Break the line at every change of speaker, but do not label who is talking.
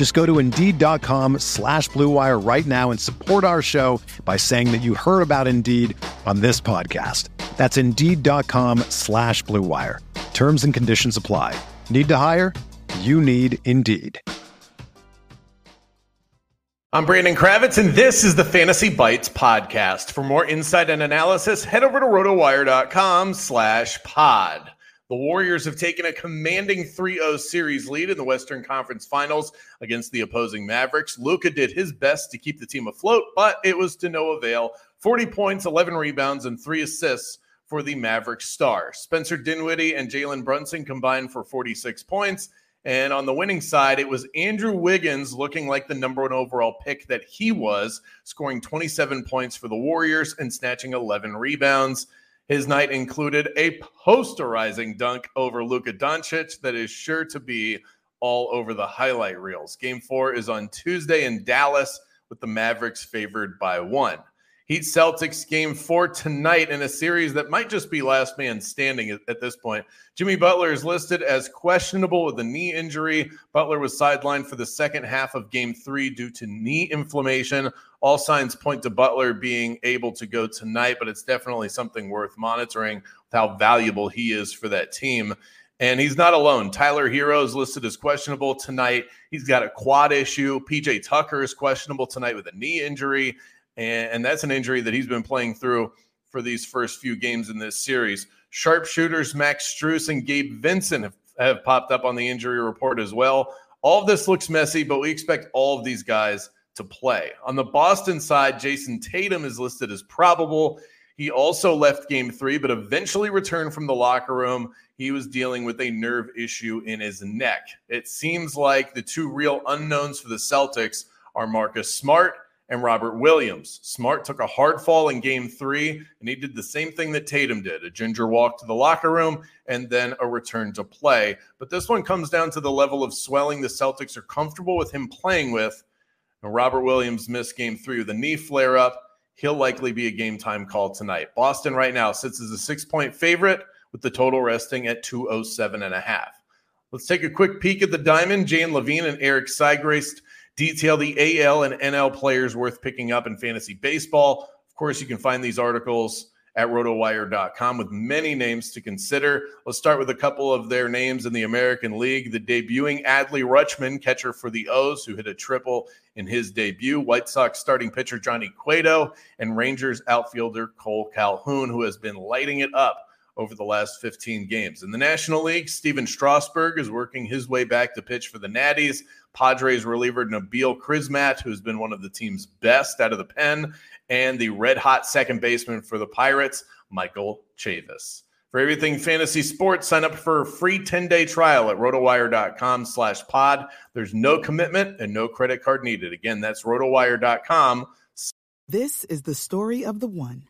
Just go to Indeed.com slash BlueWire right now and support our show by saying that you heard about Indeed on this podcast. That's Indeed.com slash BlueWire. Terms and conditions apply. Need to hire? You need Indeed.
I'm Brandon Kravitz, and this is the Fantasy Bites podcast. For more insight and analysis, head over to rotowire.com slash pod. The Warriors have taken a commanding 3-0 series lead in the Western Conference Finals against the opposing Mavericks. Luka did his best to keep the team afloat, but it was to no avail. 40 points, 11 rebounds, and 3 assists for the Mavericks star. Spencer Dinwiddie and Jalen Brunson combined for 46 points. And on the winning side, it was Andrew Wiggins looking like the number one overall pick that he was, scoring 27 points for the Warriors and snatching 11 rebounds. His night included a posterizing dunk over Luka Doncic that is sure to be all over the highlight reels. Game four is on Tuesday in Dallas with the Mavericks favored by one. Heat Celtics game four tonight in a series that might just be last man standing at, at, this point. Jimmy Butler is listed as questionable with a knee injury. Butler was sidelined for the second half of game three due to knee inflammation. All signs point to Butler being able to go tonight, but it's definitely something worth monitoring with how valuable he is for that team. And he's not alone. Tyler Herro is listed as questionable tonight. He's got a quad issue. PJ Tucker is questionable tonight with a knee injury and, and that's an injury that he's been playing through for these first few games in this series. Sharpshooters Max Strus and Gabe Vincent have, have popped up on the injury report as well. All of this looks messy, but we expect all of these guys to play. On the Boston side, Jayson Tatum is listed as probable. He also left game three, but eventually returned from the locker room. He was dealing with a nerve issue in his neck. It seems like the two real unknowns for the Celtics are Marcus Smart and Robert Williams. Smart took a hard fall in game three, and he did the same thing that Tatum did a ginger walk to the locker room and then a return to play. But this one comes down to the level of swelling the Celtics are comfortable with him playing with. And Robert Williams missed game three with a knee flare up. He'll likely be a game time call tonight. Boston right now sits as a six point favorite with the total resting at 207 and a half. Let's take a quick peek at the diamond. Jane Levine and Eric Siegrist detail the AL and NL players worth picking up in fantasy baseball. Of course, you can find these articles at rotowire.com with many names to consider. Let's start with a couple of their names in the American League. The debuting Adley Rutschman, catcher for the O's, who hit a triple in his debut. White Sox starting pitcher Johnny Cueto and Rangers outfielder Kole Calhoun, who has been lighting it up over the last 15 games. In the National League, Stephen Strasburg is working his way back to pitch for the Natties. Padres reliever Nabil Crismatt, who's been one of the team's best out of the pen, and the red hot second baseman for the Pirates, Michael Chavis. For everything fantasy sports, sign up for a free 10-day trial at rotowire.com slash pod. There's no commitment and no credit card needed. Again, that's rotowire.com.
This is the story of the one.